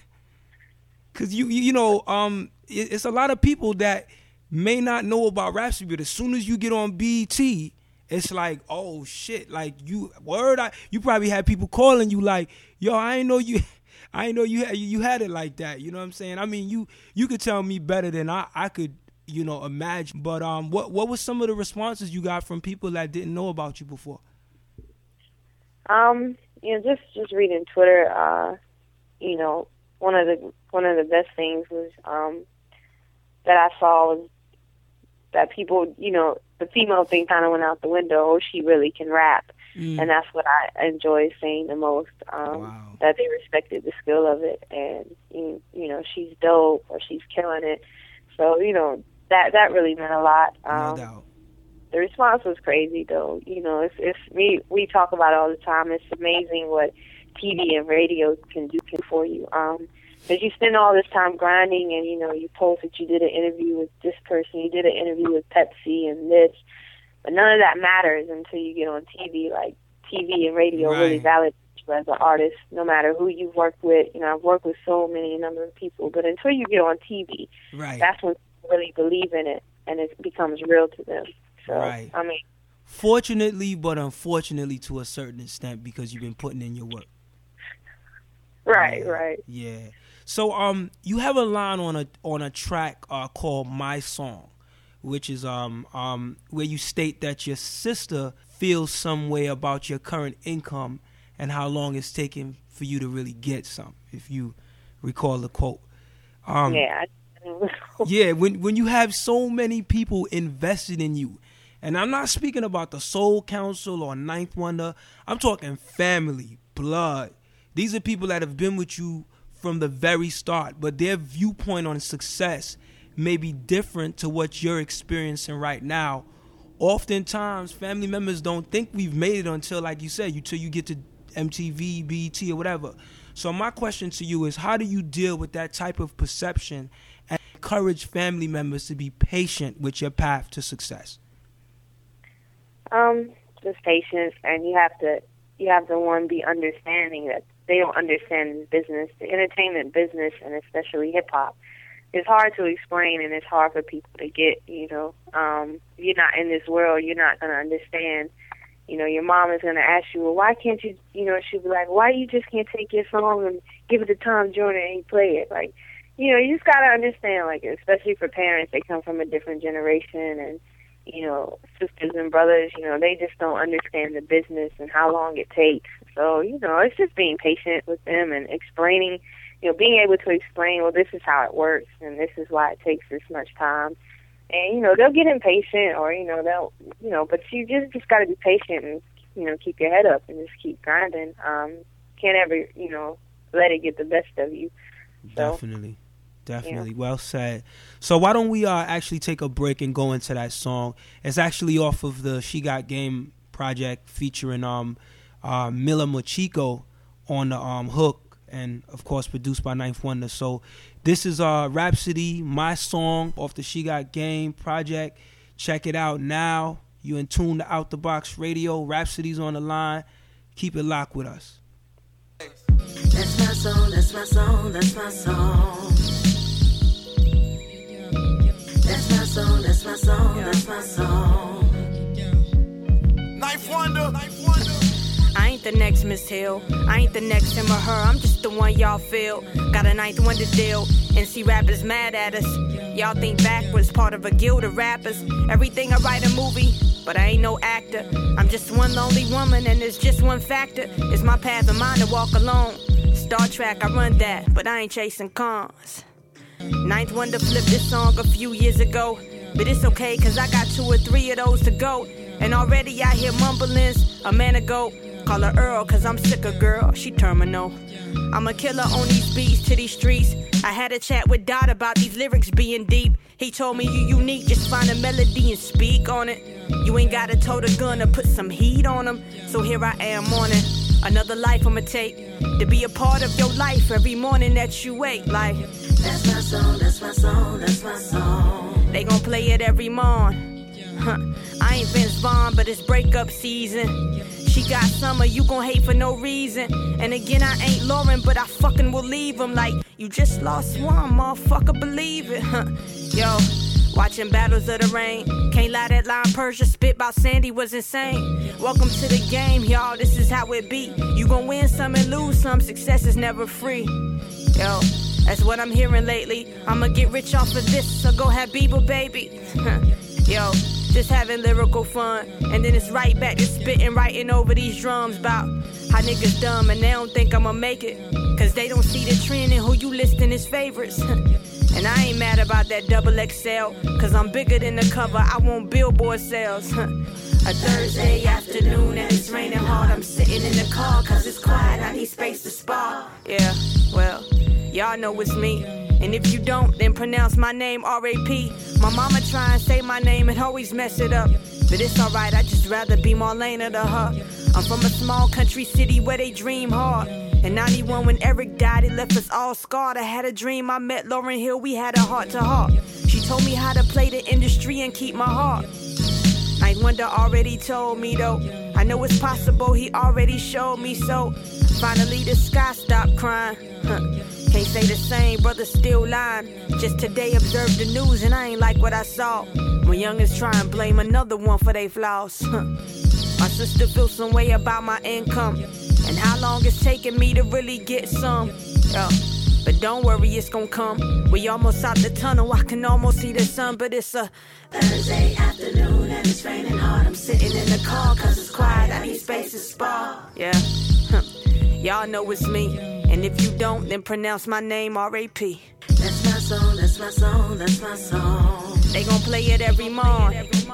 Cause you you know um it, it's a lot of people that may not know about Rapsody, but as soon as you get on BT, it's like oh shit, like you word I you probably had people calling you like yo I ain't know you. [laughs] I ain't know you had you had it like that. You know what I'm saying? I mean, you you could tell me better than I I could you know imagine. But um, what what was some of the responses you got from people that didn't know about you before? Um, you know, just just reading Twitter. Uh, you know, one of the one of the best things was um that I saw was that people, you know, the female thing kind of went out the window. Oh, she really can rap, mm. and that's what I enjoy seeing the most. Um, wow. That they respected the skill of it, and you, you know, she's dope or she's killing it. So you know, that that really meant a lot. Um, no doubt. The response was crazy, though. You know, it's it's we we talk about it all the time. It's amazing what TV and radio can do for you. Um, because you spend all this time grinding, and you know, you post that you did an interview with this person, you did an interview with Pepsi and this, but none of that matters until you get on TV. Like TV and radio right. really validate you as an artist, no matter who you've worked with. You know, I've worked with so many number of people, but until you get on TV, right. that's when really believe in it and it becomes real to them. So right. I mean Fortunately but unfortunately to a certain extent because you've been putting in your work. Right, yeah. right. Yeah. So um you have a line on a on a track uh, called My Song, which is um um where you state that your sister feels some way about your current income and how long it's taking for you to really get some, if you recall the quote. Um, yeah, [laughs] yeah, when when you have so many people invested in you, and I'm not speaking about the Soul Council or Ninth Wonder. I'm talking family, blood. These are people that have been with you from the very start, but their viewpoint on success may be different to what you're experiencing right now. Oftentimes, family members don't think we've made it until, like you said, until you get to MTV, BET, or whatever. So my question to you is, how do you deal with that type of perception and encourage family members to be patient with your path to success? Um, just patience, and you have to you have to one be understanding that they don't understand business, the entertainment business, and especially hip hop. It's hard to explain, and it's hard for people to get. You know, um, if you're not in this world, you're not gonna understand. You know, your mom is gonna ask you, well, why can't you? You know, she'll be like, why you just can't take your song and give it to Tom Joyner and he play it? Like, you know, you just gotta understand, like, especially for parents, they come from a different generation, and you know, sisters and brothers, you know, they just don't understand the business and how long it takes. So, you know, it's just being patient with them and explaining, you know, being able to explain, well, this is how it works, and this is why it takes this much time. And you know, they'll get impatient, or you know, they'll, you know, but you just just gotta be patient and you know, keep your head up and just keep grinding. Um, can't ever, you know, let it get the best of you. So, Definitely. Definitely. Yeah. Well said. So why don't we uh, actually take a break and go into that song? It's actually off of the She Got Game project featuring um uh, Mela Machinko on the um hook and of course produced by Ninth Wonder. So this is uh Rapsody, my song off the She Got Game project. Check it out now. You in tune to Out the Box Radio. Rapsody's on the line. Keep it locked with us. That's my song, that's my song, that's my song. That's my song, that's my song, that's my song. Ninth Wonder. I ain't the next Miss Hill. I ain't the next him or her. I'm just the one y'all feel. Got a ninth wonder deal. And see rappers mad at us. Y'all think backwards, part of a guild of rappers. Everything I write a movie, but I ain't no actor. I'm just one lonely woman, and there's just one factor. It's my path of mine to walk alone. Star Trek, I run that, but I ain't chasing cons. Ninth Wonder flipped this song a few years ago. But it's okay, cause I got two or three of those to go. And already I hear mumblings a man ago. Call her Earl, cause I'm sick of girl, she terminal. I'm a killer on these beats to these streets. I had a chat with Dot about these lyrics being deep. He told me you unique, just find a melody and speak on it. You ain't gotta tote a gun to put some heat on them. So here I am on it. Another life I'ma take to be a part of your life every morning that you wake. Like, that's my song, that's my song, that's my song. They gon' play it every morn. Huh. I ain't Vince Vaughn, but it's breakup season. She got summer, you gon' hate for no reason. And again, I ain't Lauren, but I fucking will leave him. Like, you just lost one, motherfucker, believe it. Huh. Yo, watching Battles of the Rain. Can't lie, that line Persia spit about Sandy was insane. Welcome to the game, y'all, this is how it be. You gon' win some and lose some, success is never free. Yo, that's what I'm hearing lately. I'ma get rich off of this, so go have Bieber, baby. Yo, just having lyrical fun. And then it's right back to spitting, writing over these drums about how niggas dumb and they don't think I'ma make it. Cause they don't see the trend and who you listing as favorites. [laughs] and I ain't mad about that double XL, cause I'm bigger than the cover. I want billboard sales. [laughs] A Thursday afternoon and it's raining hard. I'm sitting in the car cause it's quiet. I need space to spar. Yeah, well, y'all know it's me. And if you don't, then pronounce my name R.A.P. My mama try and say my name and always mess it up. But it's alright, I just rather be Marlanna to her. I'm from a small country city where they dream hard. In 91, when Eric died, it left us all scarred. I had a dream, I met Lauryn Hill, we had a heart to heart. She told me how to play the industry and keep my heart. Ninth Wonder already told me though. I know it's possible, he already showed me so. Finally, the sky stopped crying. Huh. Can't say the same, brother still lying. Just today observed the news and I ain't like what I saw. My youngest try and blame another one for their flaws. Huh. my sister feels some way about my income and how long it's taking me to really get some. Yeah. But don't worry, it's gonna come. We almost out the tunnel, I can almost see the sun, but it's a Thursday afternoon and it's raining hard. I'm sitting in the car cause it's quiet, I need space to spar. Yeah, y'all know it's me. And if you don't, then pronounce my name R.A.P. That's my song, that's my song, that's my song. They gon' play it every morn. That's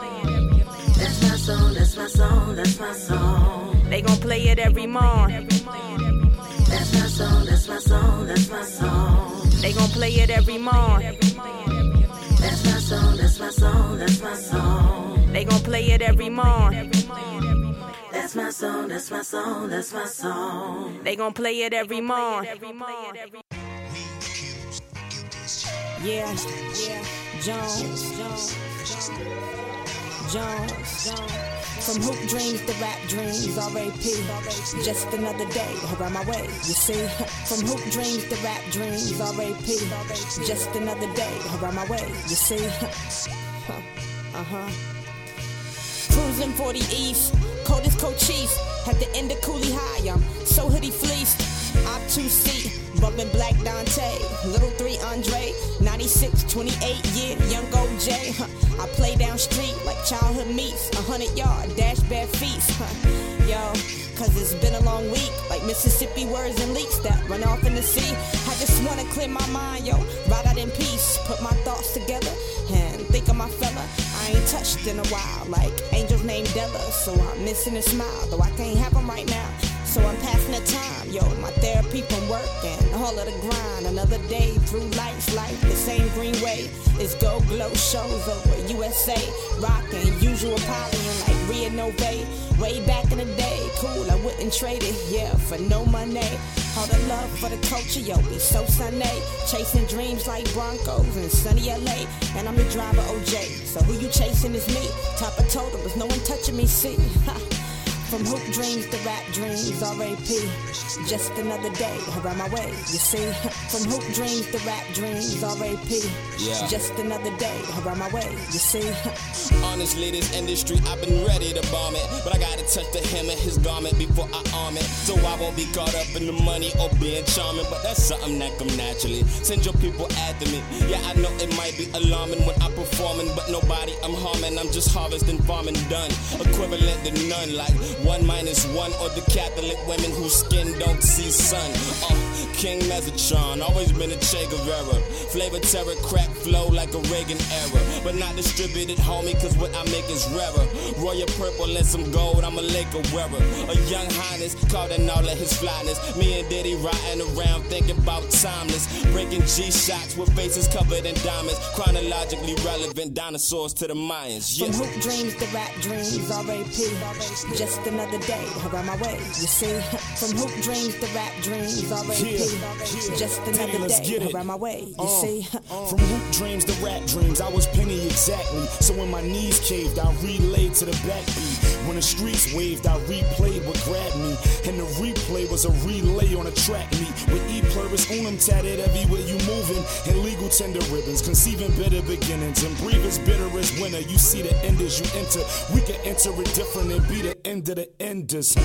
my song, that's my song, that's my song. They gon' play it every morn. That's my song, that's my song, that's my song. They gon' play it every morn. That's my song, that's my song, that's my song. They gon' play it every morn. That's my song, that's my song, that's my song. They gon' play it every morn. Yeah, yeah, Jones, Jones, Jones, Jones. From hoop dreams to rap dreams, R.A.P. Just another day around my way, you see. From hoop dreams to rap dreams, R.A.P. Just another day around my way, you see. Uh huh. Cruising 40 East, coldest Cochise. At the end of Cooley High, I'm so hoodie fleeced. Two seat, bumping Black Dante. Little 3 Andre, 96, 28 year, young OJ. Huh. I play down street like childhood meets. a 100 yard, dash bare feet. Huh. Yo, cause it's been a long week. Like Mississippi words and leaks that run off in the sea. I just wanna clear my mind, yo. Ride out in peace, put my thoughts together, and think of my fella. I ain't touched in a while, like angels named Della. So I'm missing a smile, though I can't have them right now. So I'm passing the time, yo. My therapy from work and all of the grind. Another day through life's life, the same green way. It's go glow shows over USA. Rockin' usual poppin' like Renovate. Way back in the day, cool, I wouldn't trade it, yeah, for no money. All the love for the culture, yo, we so sunny. Chasing dreams like Broncos in sunny LA. And I'm the driver, OJ. So who you chasing is me. Top of total, there's no one touching me, see. [laughs] From hoop dreams to rap dreams, R.A.P. Just another day around my way, you see. [laughs] From hoop dreams to rap dreams, R.A.P. Yeah. Just another day around my way, you see. [laughs] Honestly, this industry, I've been ready to bomb it. But I gotta touch the hem of his garment before I arm it. So I won't be caught up in the money or being charming. But that's something that come naturally. Send your people after me. Yeah, I know it might be alarming when I'm performing. But nobody I'm harming. I'm just harvesting, farming done. Equivalent to none. Like one minus one or the Catholic women whose skin don't see sun. Uh, King Metatron, always been a Che Guevara. Flavor terror, crack flow like a Reagan era. But not distributed, homie, cause what I make is rarer. Royal purple and some gold, I'm a Laker wearer. A young highness, caught in all of his flyness. Me and Diddy riding around thinking about timeless. Breaking G shots with faces covered in diamonds. Chronologically relevant dinosaurs to the Mayans. Yeah. From hoop dreams to rap dreams, R.A.P. Just just another day around my way. You see, [laughs] from hoop dreams to rap dreams, RAP. Yeah, Just another let's get day it. around my way. You Uh, see, [laughs] From hoop dreams to rap dreams, I was penny exactly. So when my knees caved, I relayed to the backbeat. When the streets waved, I replayed what grabbed me. And the replay was a relay on a track meet. With E pluribus unum tatted everywhere you moving. And legal tender ribbons, conceiving bitter beginnings. And breathe as bitter as winter. You see the end as you enter. We can enter it different and be the end of the enders.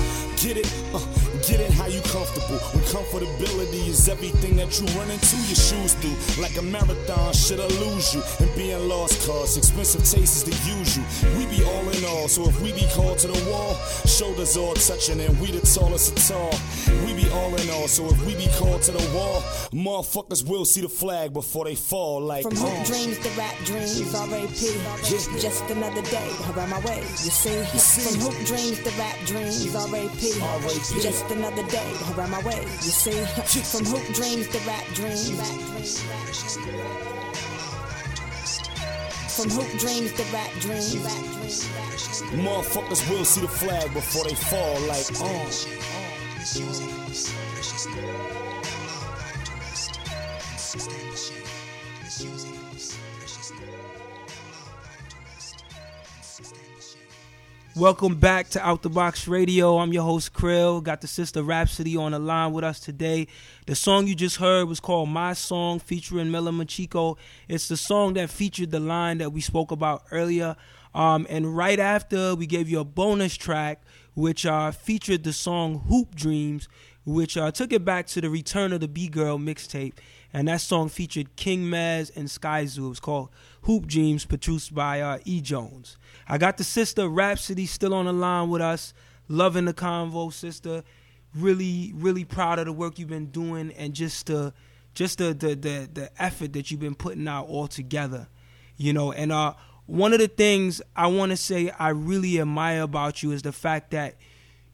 Get it? Uh, get it how you comfortable. When comfortability is everything that you run into your shoes through. Like a marathon, should I lose you? And being lost cause expensive taste is the usual. We be all in all, so if we be called to the wall, shoulders all touching and we the tallest of tall. We be all in all, so if we be called to the wall, motherfuckers will see the flag before they fall. Like, from hoop uh, dreams to rap dreams, RAP. Just another day around my way. You see, see. from hoop dreams to rap dreams. R.A.P.. Just another day around my way. You see, [laughs] from hoop dreams to rap dreams. From hoop dreams to rap dreams. motherfuckers will see the flag before they fall. Like, uh. Welcome back to Out the Box Radio. I'm your host Krill. Got the sister Rapsody on the line with us today. The song you just heard was called My Song featuring Mela Machinko. It's the song that featured the line that we spoke about earlier. Um, and right after, we gave you a bonus track which uh, featured the song Hoop Dreams, which uh, took it back to the Return of the B Girl mixtape. And that song featured King Mez and Skyzoo. It was called Hoop Dreams, produced by uh, E. Jones. I got the sister Rapsody still on the line with us. Loving the convo, sister. Really, really proud of the work you've been doing and just the just the the the, the effort that you've been putting out all together. You know, and uh one of the things I want to say I really admire about you is the fact that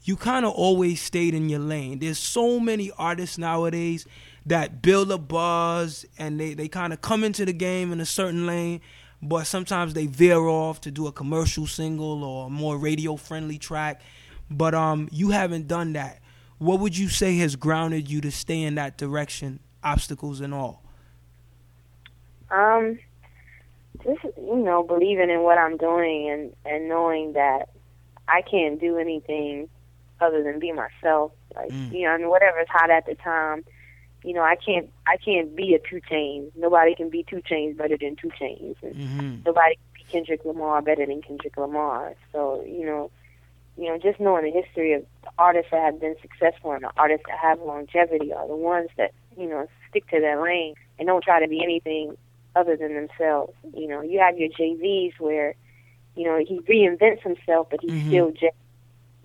you kind of always stayed in your lane. There's so many artists nowadays that build a buzz and they, they kind of come into the game in a certain lane, but sometimes they veer off to do a commercial single or a more radio friendly track. But um, you haven't done that. What would you say has grounded you to stay in that direction, obstacles and all? Um, just you know, believing in what I'm doing and and knowing that I can't do anything other than be myself. Like Mm. you know, and whatever's hot at the time. You know, I can't I can't be a 2 Chainz. Nobody can be 2 Chainz better than 2 Chainz. And Mm-hmm. nobody can be Kendrick Lamar better than Kendrick Lamar. So, you know, you know, just knowing the history of the artists that have been successful and the artists that have longevity are the ones that, you know, stick to their lane and don't try to be anything other than themselves. You know, you have your JVs where, you know, he reinvents himself but he's Mhm. still Jay.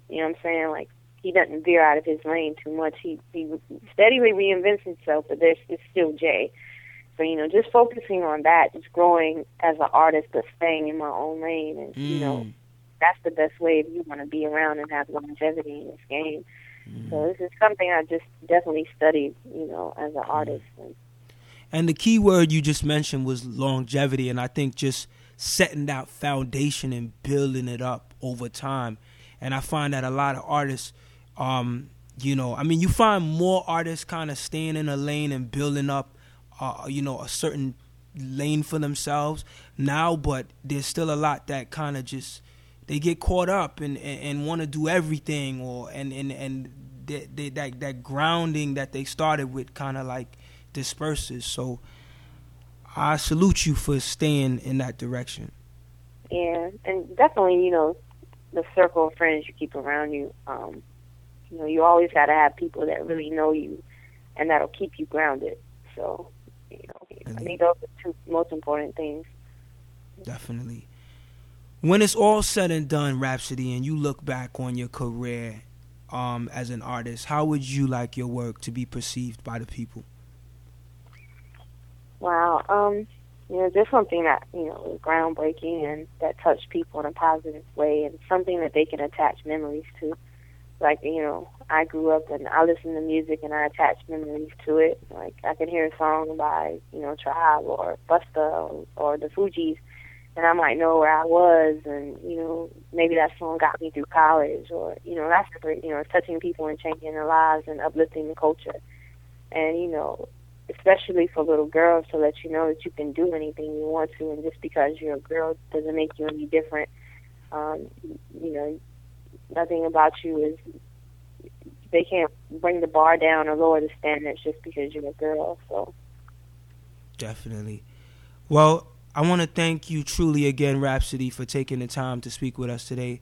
You know what I'm saying? Like he doesn't veer out of his lane too much. He he steadily reinvents himself, but there's it's still Jay. So you know, just focusing on that, just growing as an artist, but staying in my own lane, and you know, Mm. that's the best way if you want to be around and have longevity in this game. Mm. So this is something I just definitely studied, you know, as an Mm. artist. And, And the key word you just mentioned was longevity, and I think just setting that foundation and building it up over time. And I find that a lot of artists, um, you know, I mean, you find more artists kind of staying in a lane and building up, uh, you know, a certain lane for themselves now, but there's still a lot that kind of just they get caught up and and, and want to do everything, or and and and they, they, that that grounding that they started with kind of like disperses. So I salute you for staying in that direction. yeah, and definitely, you know, the circle of friends you keep around you. Um, you know, you always got to have people that really know you, and that'll keep you grounded. So, you know, I think those are two most important things. Definitely. When it's all said and done, Rapsody, and you look back on your career um, as an artist, how would you like your work to be perceived by the people? Wow. Um, you know, just something that, you know, was groundbreaking and that touched people in a positive way and something that they can attach memories to. Like, you know, I grew up and I listened to music and I attach memories to it. Like I can hear a song by, you know, Tribe or Busta or, the Fugees and I might know where I was, and you know maybe that song got me through college, or you know that's you know touching people and changing their lives and uplifting the culture, and you know especially for little girls to let you know that you can do anything you want to, and just because you're a girl doesn't make you any different. Um, you know, nothing about you is they can't bring the bar down or lower the standards just because you're a girl. So definitely. Well, I want to thank you truly again, Rapsody, for taking the time to speak with us today.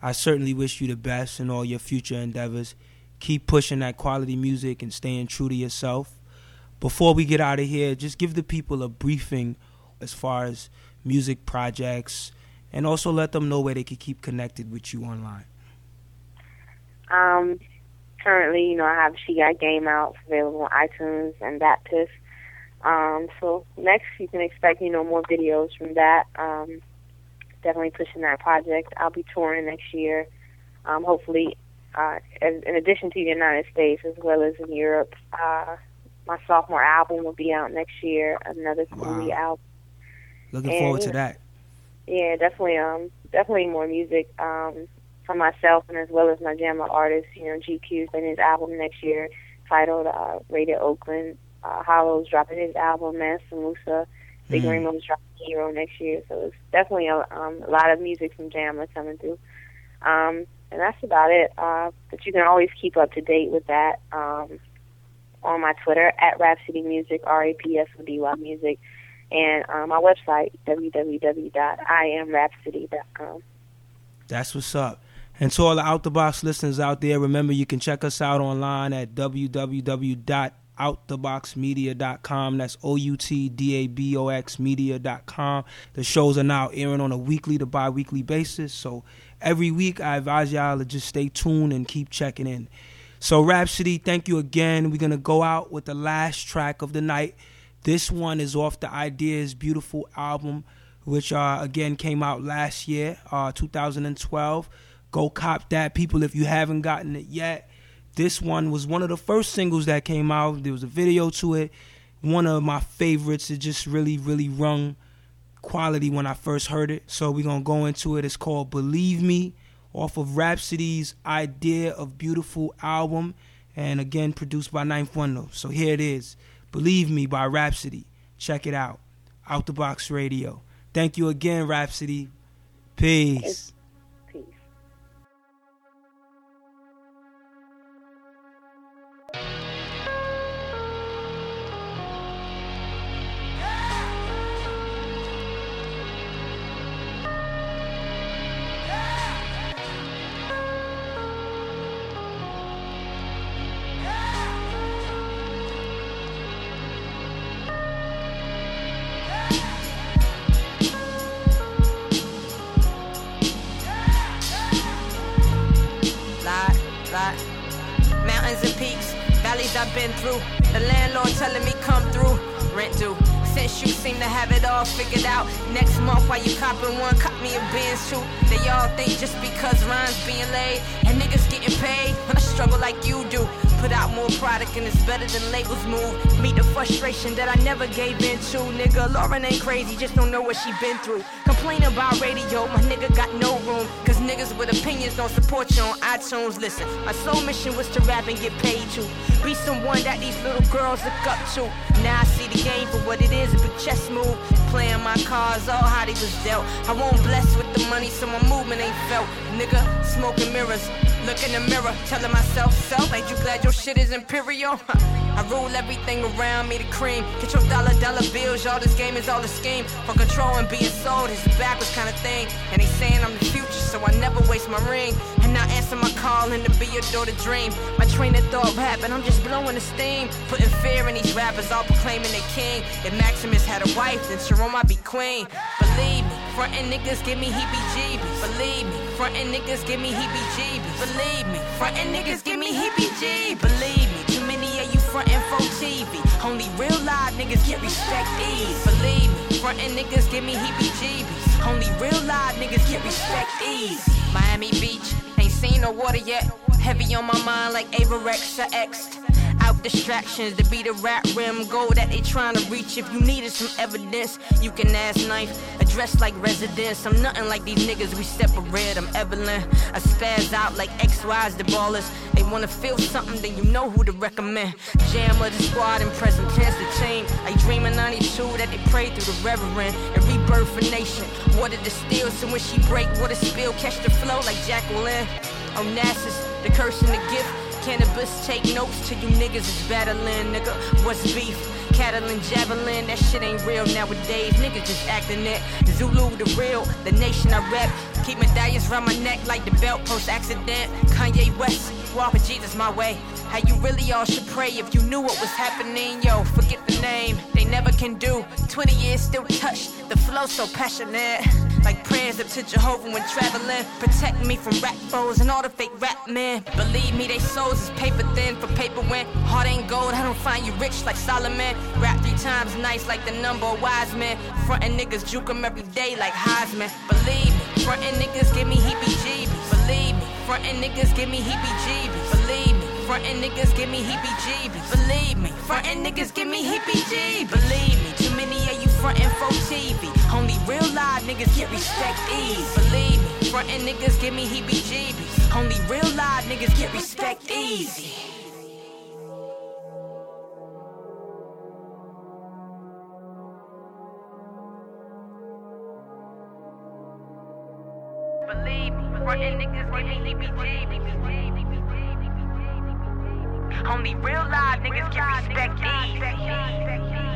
I certainly wish you the best in all your future endeavors. Keep pushing that quality music and staying true to yourself. Before we get out of here, just give the people a briefing as far as music projects and also let them know where they can keep connected with you online. Um, currently, you know, I have She Got Game out available on iTunes and Baptist. Um, so next you can expect, you know, more videos from that. Um, definitely pushing that project. I'll be touring next year. Um, hopefully, uh, in addition to the United States as well as in Europe. Uh, my sophomore album will be out next year. Another Cooley wow. album. Looking and, forward to that. Yeah, definitely. Um, definitely more music. Um, for myself and as well as my Jamla artists. You know, GQ's in his album next year titled uh, Radio Oakland. Uh, Hollow's dropping his album, Mansa Musa. Big mm. Rainbow's dropping Hero next year. So it's definitely a, um, a lot of music from Jamla coming through. Um, and that's about it. Uh, but you can always keep up to date with that um, on my Twitter at Rapsody Music, R A P S O D Y Music, and uh, my website, www.iamrapsody.com. That's what's up. And to all the Out the Box listeners out there, remember you can check us out online at www.outtheboxmedia.com. That's O U T D A B O X media.com. The shows are now airing on a weekly to bi weekly basis. So every week, I advise y'all to just stay tuned and keep checking in. So, Rapsody, thank you again. We're going to go out with the last track of the night. This one is off the Idea of Beautiful album, which uh, again came out last year, uh, 2012. Go cop that, people, if you haven't gotten it yet. This one was one of the first singles that came out. There was a video to it. One of my favorites. It just really, really rung quality when I first heard it. So we're going to go into it. It's called Believe Me off of Rapsody's Idea of Beautiful album. And again, produced by Ninth Wonder. So here it is Believe Me by Rapsody. Check it out. Out the Box Radio. Thank you again, Rhapsody. Peace. What she been through. Complain about radio, my nigga got no room. Cause niggas with opinions don't support you on iTunes. Listen, my sole mission was to rap and get paid to. Be someone that these little girls look up to. Now I see the game for what it is, a big chess move. Playing my cards, all how they was dealt. I won't bless with the money, so my movement ain't felt. Nigga, smoking mirrors. Look in the mirror, telling myself, self, ain't you glad your shit is imperial? [laughs] Rule everything around me, the cream. Get your dollar, dollar bills, y'all. This game is all a scheme for control and being sold. It's a backwards kind of thing. And they saying I'm the future, so I never waste my ring. And I answer my call and to be your daughter dream. My train of thought rapping, I'm just blowing the steam. Putting fear in these rappers, all proclaiming they king. If Maximus had a wife, then Jerome I'd be queen. Believe me. Frontin' niggas give me heebie-jeebies. Believe me. Frontin' niggas give me heebie-jeebies. Believe me. Frontin' niggas give me heebie-jeebies. Believe frontin' for TV. Only real live niggas get respect ease. Believe me. Frontin' niggas give me heebie-jeebies. Only real live niggas get respect ease. Miami Beach. Ain't seen no water yet. Heavy on my mind like Ava Rex or X. Without distractions, to be the rap rim goal that they trying to reach. If you needed some evidence, you can ask Knife. Addressed like residents, I'm nothing like these niggas, we separate. I'm Evelyn. I spaz out like XY's the ballers. They wanna feel something, then you know who to recommend. Jam of the squad and present tense the team. I dream in 92 that they pray through the reverend and rebirth a nation. Water distill, so when she break, water spill, catch the flow like Jacqueline. Onassis, the curse and the gift. Cannabis, take notes to you niggas is battling, nigga. What's beef? Cattle and javelin, that shit ain't real nowadays. Niggas just acting it. Zulu, the real, the nation I rep. Keep medallions round my neck like the belt post accident. Kanye West, walk with Jesus my way. How you really all should pray if you knew what was happening, yo. Forget the name, they never can do. 20 years still touch, the flow so passionate. Like prayers up to Jehovah when traveling. Protect me from rap foes and all the fake rap men. Believe me, they souls is paper thin for paper when heart ain't gold. I don't find you rich like Solomon. Rap three times nice like the number of wise men. Frontin' niggas juke 'em every day like Heisman. Believe me, frontin' niggas give me heebie jeebies. Believe me, frontin' niggas give me heebie jeebies. Frontin' niggas give me heebie jeebies. Believe me, frontin' niggas give me heebie jeebies. Believe me, too many of you frontin' for TV. Only real live niggas get respect ease. Believe me, frontin' niggas give me heebie jeebies. Only real live niggas get respect easy. Believe me, frontin' niggas give me heebie jeebies. Only real live niggas get respect easy.